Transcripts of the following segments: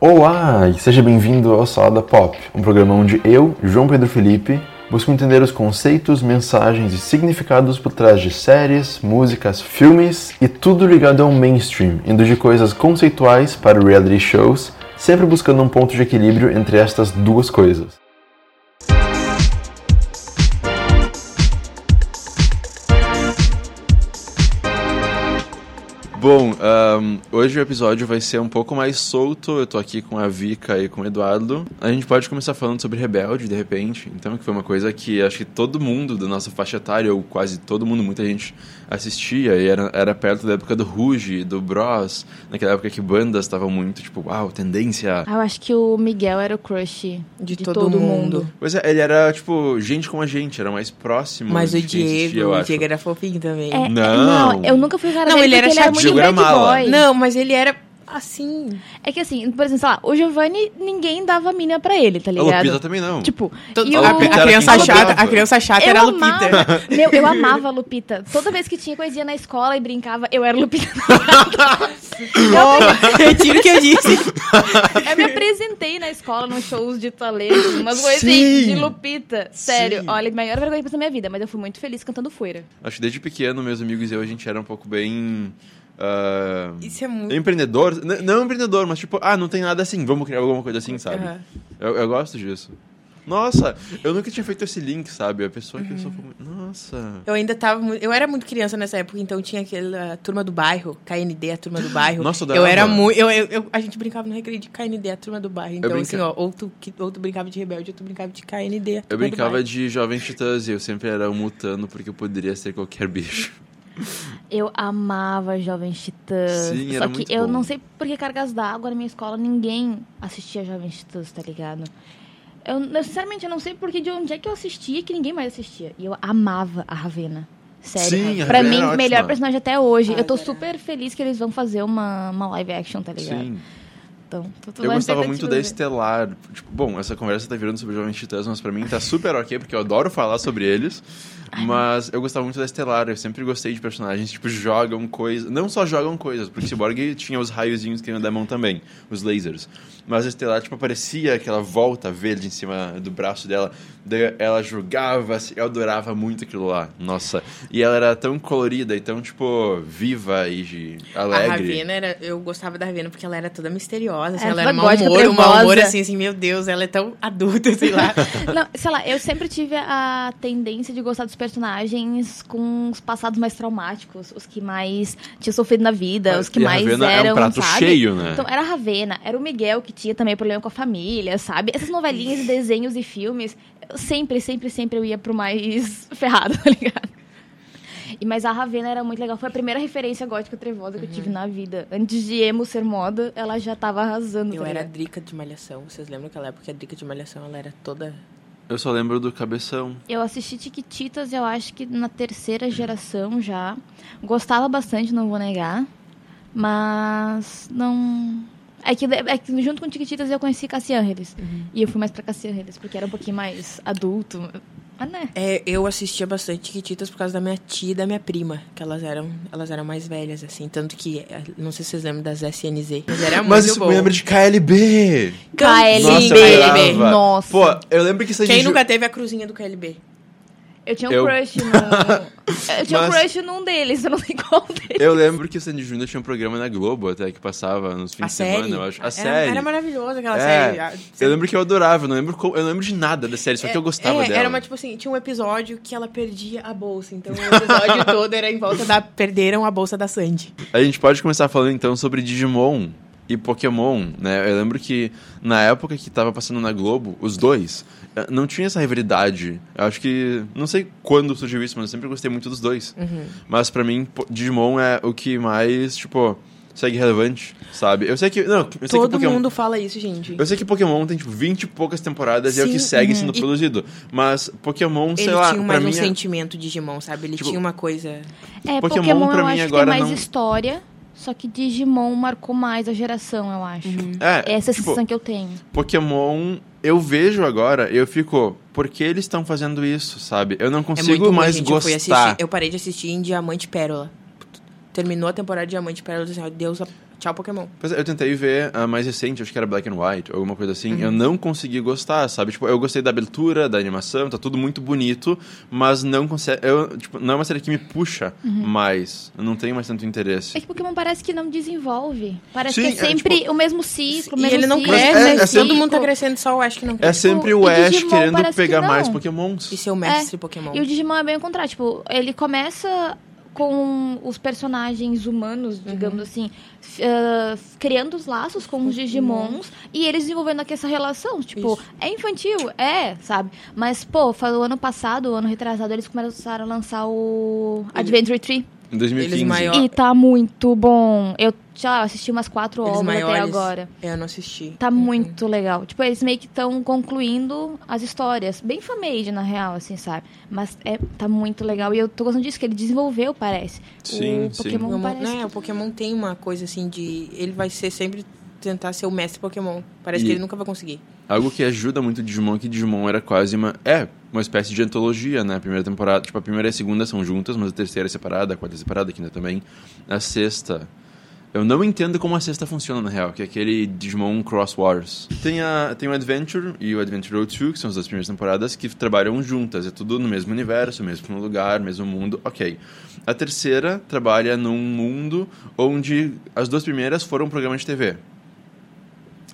Olá e seja bem-vindo ao Salada Pop, um programa onde eu, João Pedro Felipe, busco entender os conceitos, mensagens e significados por trás de séries, músicas, filmes e tudo ligado ao mainstream, indo de coisas conceituais para reality shows, sempre buscando um ponto de equilíbrio entre estas duas coisas. Bom, um, hoje o episódio vai ser um pouco mais solto. Eu tô aqui com a Vika e com o Eduardo. A gente pode começar falando sobre Rebelde, de repente. Então, que foi uma coisa que acho que todo mundo da nossa faixa etária, ou quase todo mundo, muita gente assistia. E era, era perto da época do Ruge, do Bros. Naquela época que bandas estavam muito, tipo, uau, tendência. Ah, eu acho que o Miguel era o crush De, de, todo, todo, mundo. mundo. Pois é, ele era, tipo, gente como a gente, era mais próximo. Mas o Diego, eu o. Diego era fofinho também. É, Não. não. eu nunca fui cara Não, dele ele era porque ele era mala. boy. Não, mas ele era assim. É que assim, por exemplo, sei lá, o Giovanni, ninguém dava mina pra ele, tá A ligado? Lupita também não. Tipo, e a, o- a criança chata, a criança chata eu era a amava, Lupita. meu, eu amava a Lupita. Toda vez que tinha coisinha na escola e brincava, eu era Lupita. Retiro o que eu disse. eu me apresentei na escola, nos shows de talento, umas coisas Sim. assim, de Lupita. Sério, Sim. olha, a maior vergonha eu na minha vida, mas eu fui muito feliz cantando Fuera. Acho que desde pequeno, meus amigos e eu, a gente era um pouco bem. Ah, Isso é muito. Empreendedor, não empreendedor, mas tipo, ah, não tem nada assim, vamos criar alguma coisa assim, sabe? Aham. Eu, eu gosto disso. Nossa, eu nunca tinha feito esse link, sabe? A pessoa Uhum. que pensou, nossa. Eu ainda tava. Eu era muito criança nessa época, então tinha aquela turma do bairro, KND, a turma do bairro. Nossa, eu eu era muito. Eu, eu, eu- a gente brincava no recreio de KND, a turma do bairro. Então, assim, ó, ou tu, ou tu brincava de rebelde, ou tu brincava de KND. Eu brincava de Jovem Titãs e eu sempre era um mutano porque eu poderia ser qualquer bicho. Eu amava Jovens Titãs. Sim, Só era que muito eu bom. não sei por que cargas d'água na minha escola ninguém assistia Jovens Titãs, tá ligado? Eu, eu, sinceramente, eu não sei porque de onde é que eu assistia que ninguém mais assistia. E eu amava a Ravena. Sério. Sim, a pra Ravena mim, era ótima. melhor personagem até hoje. Ah, eu tô super feliz que eles vão fazer uma, uma live action, tá ligado? Sim. Então, tô, tô Eu gostava muito de da. Estelar. Tipo, bom, essa conversa tá virando sobre Jovem Titãs, mas pra mim tá super ok, porque eu adoro falar sobre eles. Mas eu gostava muito da Estelar, eu sempre gostei de personagens, tipo, jogam coisas. Não só jogam coisas, porque Cyborg tinha os raiozinhos que iam da mão também, os lasers. Mas a Estelar, tipo, aparecia aquela volta verde em cima do braço dela. Daí ela jogava, assim, eu adorava muito aquilo lá. Nossa. E ela era tão colorida e tão, tipo, viva e A alegre. Ravena era. Eu gostava da Ravena porque ela era toda misteriosa. Assim, É, ela era mau humor, um mau humor assim, assim, meu Deus, ela é tão adulta, sei lá. Não, sei lá, eu sempre tive a tendência de gostar dos personagens com os passados mais traumáticos, os que mais tinham sofrido na vida, os que E a mais Ravena eram, é um prato sabe? cheio, né? Então, era a Ravena, era o Miguel que tinha também problema com a família, sabe? Essas novelinhas, desenhos e filmes, eu sempre, sempre, sempre eu ia pro mais ferrado, tá ligado? E, mas a Ravena era muito legal. Foi a primeira referência gótica trevosa que eu Uhum. tive na vida. Antes de emo ser moda, ela já tava arrasando. Eu tá era a? Drica de Malhação. Vocês lembram aquela época que a Drica de Malhação ela era toda. Eu só lembro do Cabeção. Eu assisti Tiquititas, eu acho que na terceira geração já. Gostava bastante, não vou negar. Mas não. É que, é que junto com Tiquititas eu conheci Cassian Reles. E eu fui mais pra Cassian Reles, porque era um pouquinho mais adulto. Mas né? É, eu assistia bastante Tiquititas por causa da minha tia e da minha prima, que elas eram, elas eram mais velhas, assim. Tanto que, eh, não sei se vocês lembram das SNZ, mas era Mas muito isso bom. me lembra de KLB. KLB. Nossa, eu. Nossa. Pô, eu lembro que Sandy Quem Ju- nunca teve a cruzinha do KLB? Eu tinha um Eu- crush no. Eu tinha um Mas- crush num deles, eu não sei qual deles. Eu lembro que o Sandy Júnior tinha um programa na Globo até que passava nos fins A de semana, série? eu acho. A Era- série. Era maravilhosa aquela É. série. Eu lembro que eu adorava, eu não lembro, eu não lembro de nada da série, só que eu gostava é, dela. Era uma, tipo assim, tinha um episódio que ela perdia a bolsa. Então o episódio todo era em volta da. Perderam a bolsa da Sandy. A gente pode começar falando então sobre Digimon e Pokémon, né? Eu lembro que na época que tava passando na Globo, os dois, eh, não tinha essa rivalidade. Eu acho que. Não sei quando surgiu isso, mas eu sempre gostei muito dos dois. Uhum. Mas pra mim, Digimon é o que mais, tipo, segue relevante, sabe? Eu sei que. Não, eu sei que Todo Pokémon. mundo fala isso, gente. Eu sei que Pokémon tem, tipo, 20 e poucas temporadas e é o que Sim, segue uhum. sendo E- produzido. Mas Pokémon, sei Ele lá, tinha pra mais um mim. é- sentimento Digimon, sabe? Ele Tipo, tinha uma coisa. É, Pokémon, Pokémon, pra eu mim, acho agora que tem mais não- história. Só que Digimon marcou mais a geração, eu acho. É, É essa a tipo, sensação que eu tenho. Pokémon, eu vejo agora, eu fico, por que eles estão fazendo isso, sabe? Eu não É consigo ruim, mais. Eu, fui gostar. assistir, eu parei de assistir em Diamante Pérola. Terminou a temporada de Diamante e Pérola, assim, Deus, Tchau, Pokémon. Pois é, eu tentei ver a mais recente, acho que era Black and White, ou alguma coisa assim. Eu não consegui gostar, sabe? Tipo, eu gostei da abertura, da animação, tá tudo muito bonito, mas não consegue. Eu, tipo, não é uma série que me puxa mais. Eu não tenho mais tanto interesse. É que Pokémon parece que não desenvolve. Parece Sim, que é é, sempre tipo- o mesmo ciclo, o E mesmo ele não ciclo. cresce, é- né? é sempre- Todo mundo tá crescendo, só o Ash que não É cresce. sempre Tipo, o e Ash Digimon querendo que pegar não. mais Pokémons. E ser o mestre Pokémon. E o Digimon é bem o contrário. Tipo, ele começa com os personagens humanos, digamos assim, f- ah, criando os laços com os Digimons e eles desenvolvendo aqui essa relação. Tipo, Isso. é infantil? É, sabe? Mas, pô, foi o ano passado, o ano retrasado, eles começaram a lançar o Adventure Tree. Em 2015. Eles maior- E tá muito bom. Eu já assisti umas quatro Eles obras até maiores. agora. Eu não assisti. Tá Uhum. muito legal. Tipo, eles meio que estão concluindo as histórias. Bem família, na real, assim, sabe? Mas é, tá muito legal. E eu tô gostando disso, que ele desenvolveu, parece. Sim, o sim. Pokémon Pokémon, parece. né, que- o Pokémon tem uma coisa assim de. Ele vai ser sempre tentar ser o mestre Pokémon. Parece E- que ele nunca vai conseguir. Algo que ajuda muito o Digimon é que Digimon era quase uma. É, uma espécie de antologia, né? A primeira temporada. Tipo, a primeira e a segunda são juntas, mas a terceira é separada, a quarta é separada, a quinta também. A sexta. Eu não entendo como a sexta funciona, na real, que é aquele Digimon Cross Wars. Tem, a, tem o Adventure e o Adventure Road 2, que são as duas primeiras temporadas, que trabalham juntas. É tudo no mesmo universo, mesmo lugar, mesmo mundo. Ok. A terceira trabalha num mundo onde as duas primeiras foram um programa de TV.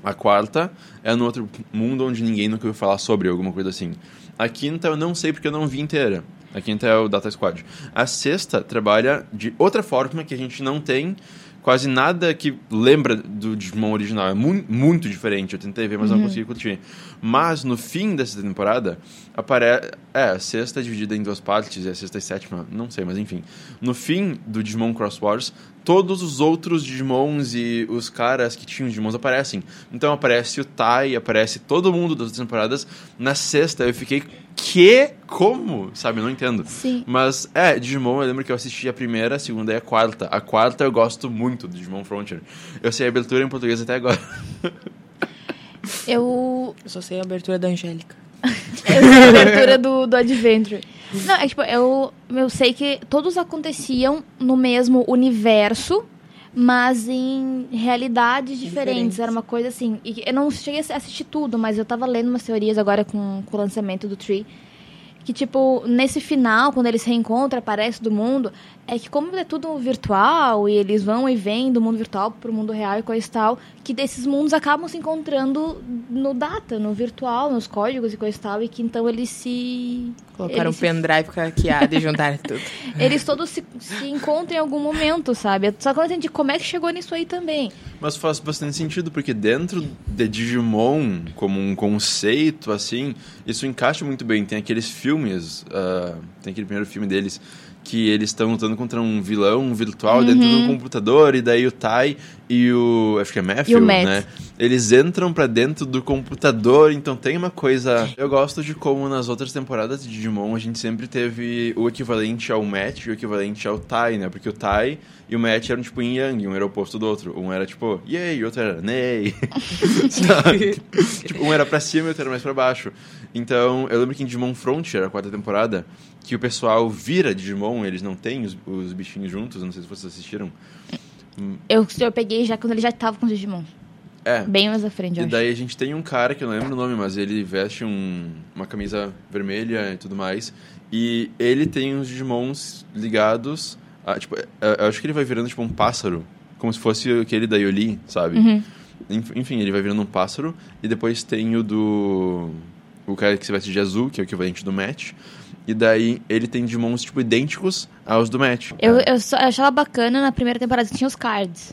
A quarta é no outro mundo onde ninguém nunca ouviu falar sobre, alguma coisa assim. A quinta eu não sei porque eu não vi inteira. A quinta é o Data Squad. A sexta trabalha de outra forma que a gente não tem quase nada que lembra do Digimon original. É mu muito diferente. Eu tentei ver, mas não consegui curtir. Mas no fim dessa temporada, aparece. É, a sexta é dividida em duas partes, e a sexta e sétima, não sei, mas enfim. No fim do Digimon Cross Wars, todos os outros Digimons e os caras que tinham Digimons aparecem. Então aparece o Tai, aparece todo mundo das outras temporadas. Na sexta eu fiquei. Que? Como? Sabe, eu não entendo. Sim. Mas, é, Digimon, eu lembro que eu assisti a primeira, a segunda e a quarta. A quarta eu gosto muito do Digimon Frontier. Eu sei a abertura em português até agora. Eu. Eu só sei a abertura da Angélica. Eu sei a abertura do, do Adventure. Não, é tipo, eu, eu sei que todos aconteciam no mesmo universo, mas em realidades diferentes. Diferentes. Era uma coisa assim. E eu não cheguei a assistir tudo, mas eu tava lendo umas teorias agora com, com o lançamento do Tree. Que, tipo, nesse final, quando eles se reencontram, aparece do mundo, é que como é tudo virtual, e eles vão e vêm do mundo virtual pro mundo real e coisa e tal, que desses mundos acabam se encontrando no data, no virtual, nos códigos e coisa e tal, e que então eles se... Colocaram um pendrive hackeado e juntaram tudo. eles todos se, se encontram em algum momento, sabe? Só que eu entendi como é que chegou nisso aí também. Mas faz bastante sentido, porque dentro de Digimon, como um conceito, assim, isso encaixa muito bem. Tem aqueles filmes, ah, tem aquele primeiro filme deles, que eles estão lutando contra um vilão virtual dentro de um computador, e daí o Tai e o. Acho que é Matthew, né? Eles entram pra dentro do computador, então tem uma coisa. Eu gosto de como nas outras temporadas de Digimon a gente sempre teve o equivalente ao Matt e o equivalente ao Tai, né? Porque o Tai e o Matt eram tipo yin yang, um era oposto do outro. Um era tipo yay, o outro era nei. Sabe? tipo, um era pra cima e o outro era mais pra baixo. Então, eu lembro que em Digimon Frontier, a quarta temporada, que o pessoal vira Digimon, eles não têm os, os bichinhos juntos, não sei se vocês assistiram. Eu, eu peguei já quando ele já tava com os Digimon. É, Bem mais à frente, E acho. daí a gente tem um cara que eu não lembro o nome, mas ele veste um- uma camisa vermelha e tudo mais. E ele tem os Digimons ligados. A, tipo, eu- eu acho que ele vai virando tipo um pássaro. Como se fosse aquele da Yoli, sabe? Uhum. Enf- Enfim, ele vai virando um pássaro. E depois tem o do. O cara que se veste de azul, que é o equivalente do Match. E daí ele tem Digimons, tipo, idênticos aos do Match. Eu, eu, só- eu achava bacana na primeira temporada que tinha os cards.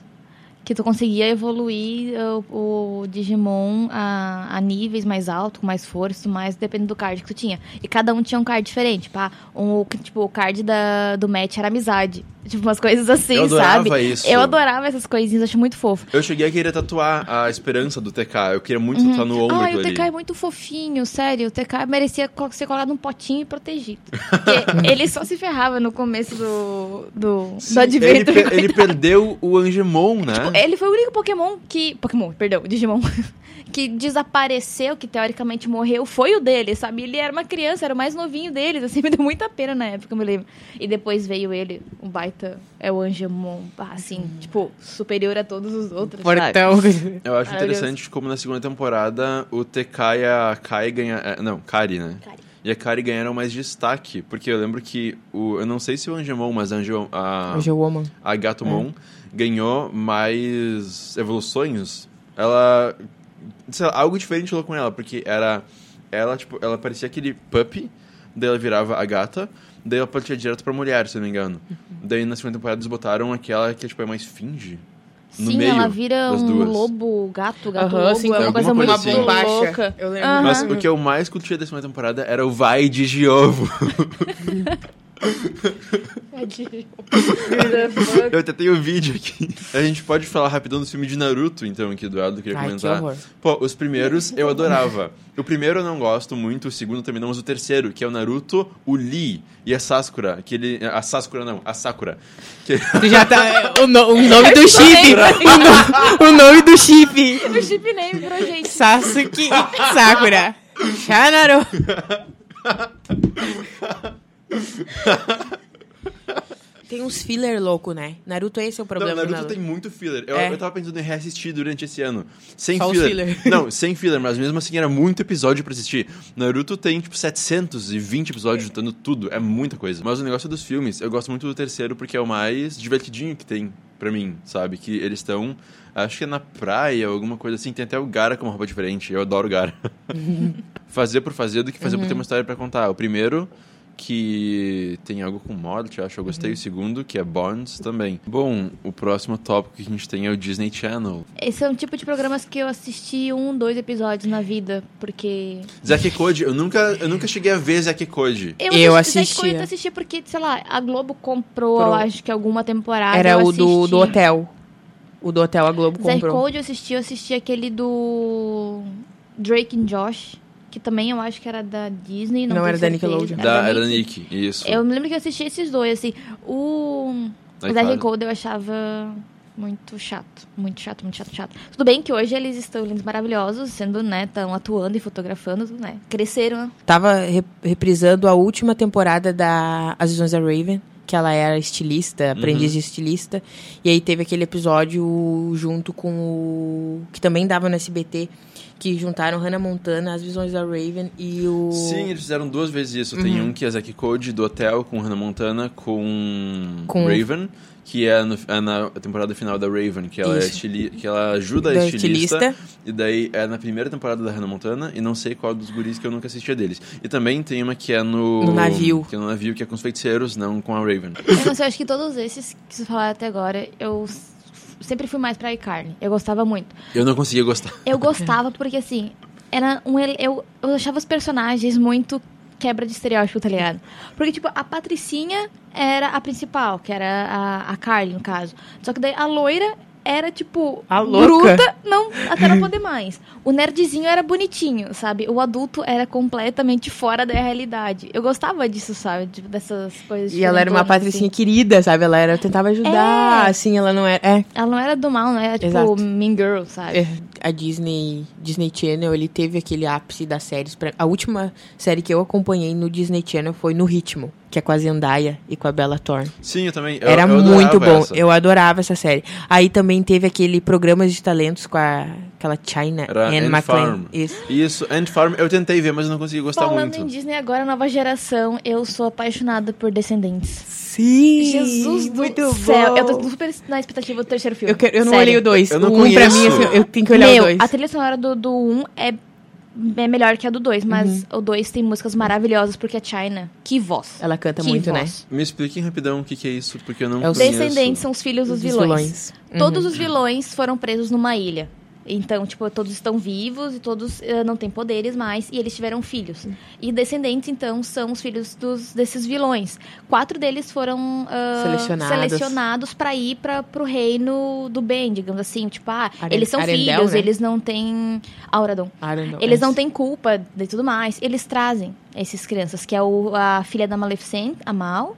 Que tu conseguia evoluir o, o Digimon a, a níveis mais altos, com mais força mais, dependendo do card que tu tinha. E cada um tinha um card diferente. Pá. Um, tipo, o card da, do match era amizade. Tipo, umas coisas assim, Eu adorava sabe? isso. Eu adorava essas coisinhas, acho muito fofo. Eu cheguei a querer tatuar a esperança do TK. Eu queria muito tatuar no ombro Ai, o TK ali. é muito fofinho, sério. O TK merecia ser colocado num potinho e protegido. Porque ele só se ferrava no começo do, do, Sim, do ele, Adventure. per- ele perdeu o Angemon, né? Ele foi o único Pokémon que. Pokémon, perdão, Digimon. Que desapareceu, que teoricamente morreu, foi o dele, sabe? Ele era uma criança, era o mais novinho deles, assim, me deu muita pena na época, eu me lembro. E depois veio ele, um baita baita. É o Angemon, assim, tipo, superior a todos os outros. sabe? Portão. Eu acho interessante como na segunda temporada o TK e a Kai ganharam. Não, Kari, né? Kari. E a Kari ganharam mais destaque, porque eu lembro que o. Eu não sei se o Angemon, mas a, a, é a Gatomon ganhou mais evoluções. Ela. Sei lá, algo diferente rolou com ela, porque era. Ela, tipo, ela parecia aquele puppy, daí ela virava a gata, daí ela partia direto pra mulher, se eu não me engano. Daí na segunda temporada eles botaram aquela que tipo, é mais finge. No Sim, meio ela vira um duas. lobo, gato, gato Aham, lobo. sim, é uma alguma coisa coisa muito assim. bombacha. louca. Eu lembro. Mas o que eu mais curtia da segunda temporada era o vai de Giovo. É Eu até tenho um vídeo aqui. A gente pode falar rapidão do filme de Naruto, então, que o Eduardo queria Ai, que comentar. horror. Pô, os primeiros eu adorava. O primeiro eu não gosto muito, o segundo também não, mas o terceiro, que é o Naruto, o Lee e a Sakura, que ele... A Sakura não, a Sakura. Que... Tu já tá. O, no- o nome do chip. o, no- o nome do chip. o chip name pra gente. Sasuke Sakura. Shanaro. Tem uns filler louco, né? Naruto, esse é o Não, problema do Naruto tem muito filler. Eu, É. eu tava pensando em reassistir durante esse ano. Sem Só filler. filler. Não, sem filler, mas mesmo assim era muito episódio pra assistir. Naruto tem, tipo, 720 episódios juntando tudo. É muita coisa. Mas o negócio dos filmes, eu gosto muito do terceiro porque é o mais divertidinho que tem pra mim, sabe? Que eles estão, acho que é na praia ou alguma coisa assim. Tem até o Gara com uma roupa diferente. Eu adoro o Gara. fazer por fazer do que fazer por ter uma história pra contar. O primeiro que tem algo com morte, eu acho. Eu gostei. O segundo, que é Bonds, também. Bom, o próximo tópico que a gente tem é o Disney Channel. Esse é um tipo de programas que eu assisti um, dois episódios na vida, porque... Zack Code, eu nunca, eu nunca cheguei a ver Zack Code. Eu assisti. assistia. Eu assisti porque, sei lá, a Globo comprou, Pro- eu acho que alguma temporada. Era eu o do, do hotel. O do hotel a Globo Zack comprou. Code eu assisti, eu assisti aquele do Drake and Josh, que também eu acho que era da Disney. Não, Não, era da. Nickelodeon. Da, era da Nick, isso. Eu me lembro que eu assisti esses dois, assim. O Zack fala. Code eu achava muito chato. Muito chato, muito chato, chato. Tudo bem que hoje eles estão lindos, maravilhosos, sendo, né, estão atuando e fotografando, né? Cresceram, né? Tava re- reprisando a última temporada da As Visões da Raven, que ela era estilista, aprendiz de estilista. E aí teve aquele episódio junto com o. que também dava no SBT, que juntaram Hannah Montana, As Visões da Raven e o. Sim, eles fizeram duas vezes isso. Tem Uhum. um que é Zack Code do Hotel com Hannah Montana com, Com- Raven, que é, no- é na temporada final da Raven, que ela, é estili, que ela ajuda a Da estilista, estilista. E daí é na primeira temporada da Hannah Montana, e não sei qual dos guris que eu nunca assistia deles. E também tem uma que é no. No navio. Que é no navio, que é com os feiticeiros, não com a Raven. Eu não sei, eu acho que todos esses que você falaram até agora, eu sempre fui mais pra iCarly. Eu gostava muito. Eu não conseguia gostar. Eu gostava porque, assim, era um... Eu, eu achava os personagens muito quebra de estereótipo, tá ligado? Porque, tipo, a Patricinha era a principal, que era a, a Carly, no caso. Só que daí a loira era, tipo, A louca. bruta, não, até não poder mais. O nerdzinho era bonitinho, sabe? O adulto era completamente fora da realidade. Eu gostava disso, sabe? Tipo, dessas coisas E ela era uma patricinha assim. querida, sabe? Ela era, tentava ajudar, É. assim, ela não era. É, Ela não era do mal, né? Era, tipo, Exato. Mean Girl, sabe? É, a Disney, Disney Channel, ele teve aquele ápice das séries. Pra, a última série que eu acompanhei no Disney Channel foi No Ritmo, que é com a Zendaya e com a Bella Thorne. Sim, eu também. Eu, Era eu muito bom. essa. Eu adorava essa série. Aí também teve aquele Programas de Talentos com a, aquela China Era Anne. Farm. Isso. Isso, Ant Farm, eu tentei ver, mas não consegui gostar Falando muito. em Disney agora, nova geração, eu sou apaixonada por Descendentes. Sim! Jesus do muito céu. bom. Eu tô super na expectativa do terceiro filme. Eu, quero- eu não Sério. olhei o dois. Eu não o um pra conheço. mim, assim, eu tenho que olhar Meu, o dois. a trilha sonora do 1 do um é, é melhor que a do 2, mas Uhum. o 2 tem músicas maravilhosas, porque a China, que voz. Ela canta que muito, né? voz. Me expliquem rapidão o que, que é isso, porque eu não É o conheço. Descendentes são os filhos dos Dos vilões. vilões. Uhum. Todos os vilões foram presos numa ilha. Então, tipo, todos estão vivos e todos eh, não têm poderes mais e eles tiveram filhos. E descendentes, então, são os filhos dos, desses vilões. Quatro deles foram ah, Selecionados. selecionados para ir para pro reino do bem, digamos assim. Tipo, ah, eles são Arendelle, filhos, né? eles não têm... Auradon. Eles É. não têm culpa de tudo mais. Eles trazem esses crianças, que é o, a filha da Maleficent, a Mal,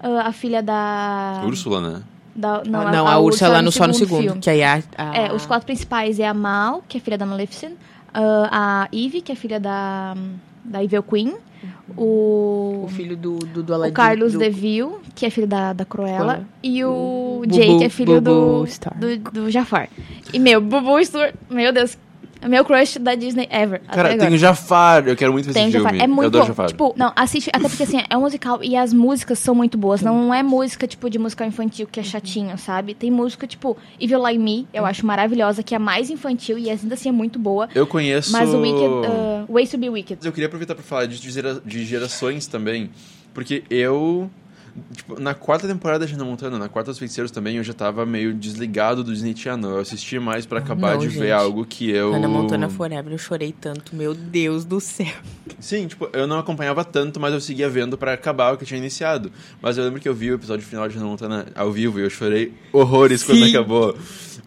ah, a filha da... Úrsula, né? Da Não, não a, Úrsula lá no só no segundo. filme. Que aí a, a- É, os quatro principais é a Mal, que é filha da Maleficent, ah, a Eve, que é filha da da Evil Queen. O, O filho do, do, do o Aladdin. Carlos do... DeVille, que é filho da, da Cruella. E o Bubu- Jay, que é filho Bubu do, Star. do, do Jafar. E, meu, Bubu Stewart, meu Deus, é meu crush da Disney ever. até Cara, agora. tem o Jafar, eu quero muito ver Tem esse Jafar. filme. É eu muito adoro bom. Jafar. Tipo, não, assiste, até porque assim, é um musical e as músicas são muito boas. Não é música, tipo, de musical infantil que é chatinho, sabe? Tem música, tipo, Evil Like Me, eu acho maravilhosa, que é mais infantil e ainda assim é muito boa. eu conheço... Mas o Wicked, uh, Ways to Be Wicked. Eu queria aproveitar pra falar de, de gerações também, porque eu. Tipo, na quarta temporada de Hannah Montana, na quarta dos feiticeiros também, eu já tava meio desligado do Disney Channel. Eu assisti mais pra acabar Não, de gente. ver algo que eu. Hannah Montana Forever, eu chorei tanto, meu Deus do céu. Sim, tipo, eu não acompanhava tanto, mas eu seguia vendo pra acabar o que eu tinha iniciado. Mas eu lembro que eu vi o episódio final de Hannah Montana ao vivo e eu chorei horrores quando Sim. acabou.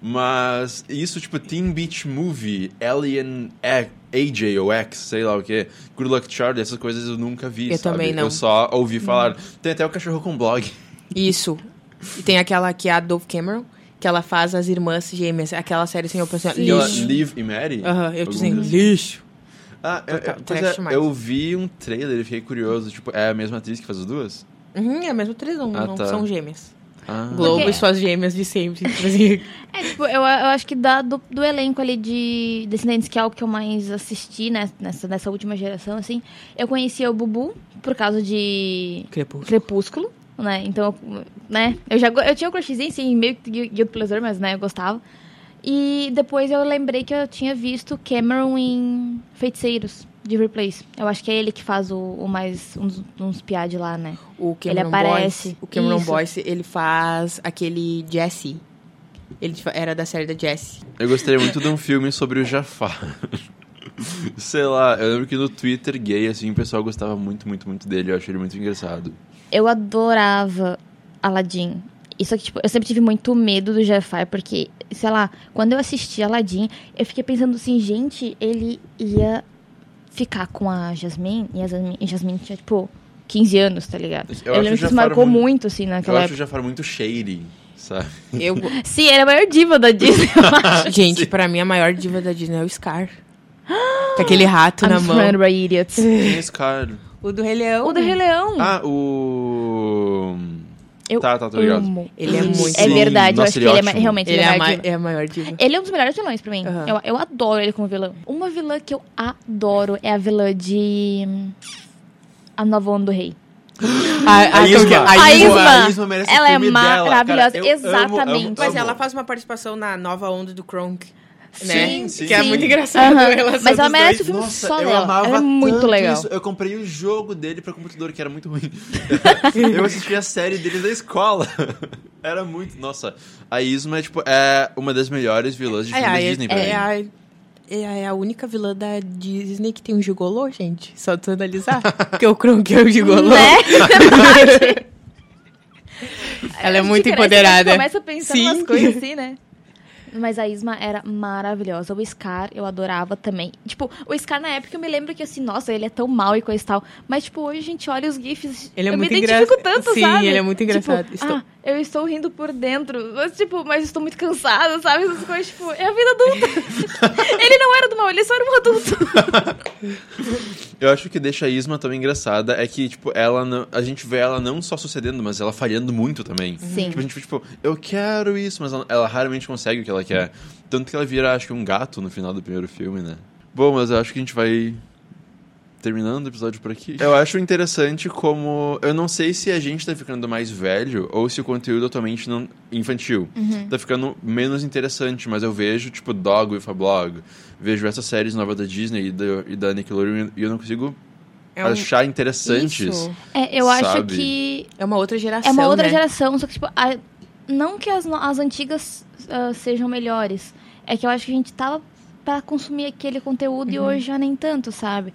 Mas isso, tipo, Teen Beach Movie, Alien X, AJ ou X, sei lá o que, Good Luck Charlie, essas coisas eu nunca vi, Eu sabe? também não. Eu só ouvi falar. Tem até o Cachorro com Blog. Isso. E tem aquela que é a Dove Cameron, que ela faz as irmãs gêmeas. Aquela série sem oposição. Sim. Ela, Lixo. Liv e Mary? Aham, eu dizendo desses? lixo. Ah, eu, eu, pois trash é, demais. eu vi um trailer e fiquei curioso. Tipo, é a mesma atriz que faz as duas? Uhum, é mesmo três, não, Ah, não tá. são gêmeas. Ah. Globo Porque- e suas gêmeas de sempre. É, tipo, eu, eu acho que da, do, do elenco ali de Descendentes, que é o que eu mais assisti né, nessa, nessa última geração, assim, eu conhecia o Bubu por causa de Crepúsculo. Crepúsculo, né? Então, né? Eu já eu tinha um crushzinho, assim, meio que Gui- Guilty Pleasure, mas, né, eu gostava. E depois eu lembrei que eu tinha visto Cameron em Feiticeiros, de Replace. Eu acho que é ele que faz o, o mais, uns, uns piad lá, né? O Cameron aparece. Boyce, o Cameron Isso. Boyce, ele faz aquele Jesse. Ele era da série da Jesse. Eu gostaria muito de um filme sobre o Jafar. Sei lá, eu lembro que no Twitter gay, assim, o pessoal gostava muito, muito, muito dele. Eu achei ele muito engraçado. Eu adorava Aladdin. Isso que, tipo, eu sempre tive muito medo do Jafar, porque, sei lá, quando eu assisti Aladdin, eu fiquei pensando assim, gente, ele ia ficar com a Jasmine, e a Jasmine, e Jasmine tinha, tipo, 15 anos, tá ligado? Eu Eu, acho lembro o que isso marcou muito- muito, assim, Eu naquela acho o época. Jafar muito shady, sabe? Eu, Sim, ele é a maior diva da Disney, eu acho. gente, pra mim a maior diva da Disney é o Scar. Com aquele rato na I'm mão. surrounded by idiots. Quem é? O do Rei Leão. O do Rei Leão. Ah, o... eu tá, tá, tô ligado. amo. Ele é muito É verdade, eu Nossa, acho que ele é ele é ma- realmente Ele é é a, ma- é a maior diva. Ele é um dos melhores vilões pra mim. Aham. Eu, eu adoro ele como vilão. Uma vilã que eu adoro é a vilã de. hum, A Nova Onda do Rei. A, A Isma. a A Isma. Isma. A Isma merece o Ela é filme dela, maravilhosa. Eu amo, exatamente. amo, Mas amo. ela faz uma participação na nova onda do Kronk. Né? Sim, sim. Que é sim. muito engraçado a relação Mas ela merece dois. o filme Nossa, só eu dela. amava Ela é muito tanto legal. isso. Eu comprei o jogo dele pra computador, que era muito ruim. eu assisti a série dele da escola. Era muito... Nossa, a Isma é, tipo, é uma das melhores vilãs de É, filme é, Disney pra é, mim. a, é, é a única vilã da Disney que tem um gigolô, gente. Só tu analisar. Porque o Kronk é o gigolô. Né? Ela é A gente muito empoderada. A gente começa a pensar Sim. umas coisas assim, né? Mas a Isma era maravilhosa. O Scar eu adorava também. Tipo, o Scar na época eu me lembro que assim, nossa, ele é tão mal e coisa e tal. Mas, tipo, hoje a gente olha os GIFs. Ele é eu muito me identifico engra- tanto, Sim, sabe? ele é muito engraçado. Tipo, Estou- ah, eu estou rindo por dentro. Mas, tipo, mas estou muito cansada, sabe? Essas coisas, tipo, é a vida adulta. ele não era do mal, ele só era um adulto. Eu acho que deixa a Isma tão engraçada é que, tipo, ela não, a gente vê ela não só sucedendo, mas ela falhando muito também. Sim. Tipo, a gente vê, tipo, eu quero isso, mas ela, ela raramente consegue o que ela quer. Tanto que ela vira, acho que, um gato no final do primeiro filme, né? Bom, mas eu acho que a gente vai terminando o episódio por aqui. Eu acho interessante como. Eu não sei se a gente tá ficando mais velho ou se o conteúdo atualmente não. infantil. Tá ficando menos interessante, mas eu vejo, tipo, Dog with a Blog. Vejo essas séries novas da Disney e da, e da Nickelodeon e eu não consigo É um- achar interessantes. Isso. É, eu acho Sabe? que É uma outra geração, É uma outra né? geração, só que, tipo, a- não que as, no- as antigas ah, sejam melhores. É que eu acho que a gente tava pra consumir aquele conteúdo e hoje já nem tanto, sabe?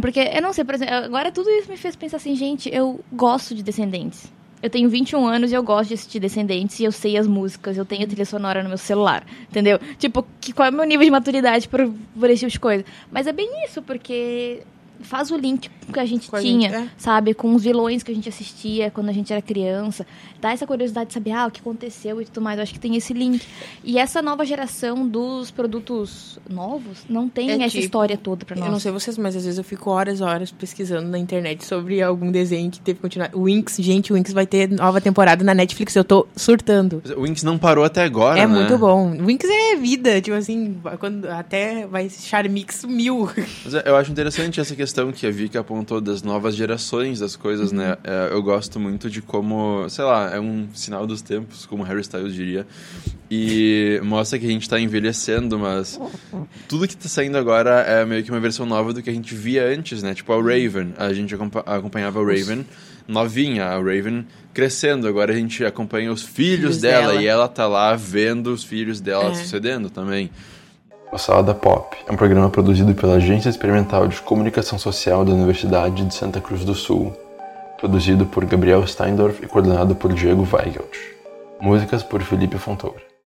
Porque, eu não sei, por exemplo, agora tudo isso me fez pensar assim, gente, eu gosto de Descendentes. Eu tenho 21 anos e eu gosto de assistir Descendentes e eu sei as músicas, eu tenho a trilha sonora no meu celular, entendeu? Tipo, que, qual é o meu nível de maturidade por, por esse tipo de coisa? Mas é bem isso, porque faz o link que a gente Com a tinha, gente, é. sabe? Com os vilões que a gente assistia quando a gente era criança. Dá essa curiosidade de saber ah, o que aconteceu e tudo mais. Eu acho que tem esse link. E essa nova geração dos produtos novos não tem É essa tipo- história toda pra nós. Eu não sei vocês, mas às vezes eu fico horas e horas pesquisando na internet sobre algum desenho que teve que continuar. O Winx, gente, o Winx vai ter nova temporada na Netflix, eu tô surtando. O Winx não parou até agora, é né? muito bom. O Winx é vida, tipo assim, quando até vai Charmix mil. Mas é, eu acho interessante essa questão que a Vika apontou das novas gerações das coisas, né? É, eu gosto muito de como, sei lá, é um sinal dos tempos, como Harry Styles diria. E mostra que a gente tá envelhecendo, mas tudo que tá saindo agora é meio que uma versão nova do que a gente via antes, né? Tipo a Raven. A gente acompa- acompanhava a Raven novinha, a Raven crescendo. Agora a gente acompanha os filhos, Filhos dela, dela. e ela tá lá vendo os filhos dela É. sucedendo também. O Salada Pop é um programa produzido pela Agência Experimental de Comunicação Social da Universidade de Santa Cruz do Sul. Produzido por Gabriel Steindorf e coordenado por Diego Weigelt. Músicas por Felipe Fontoura.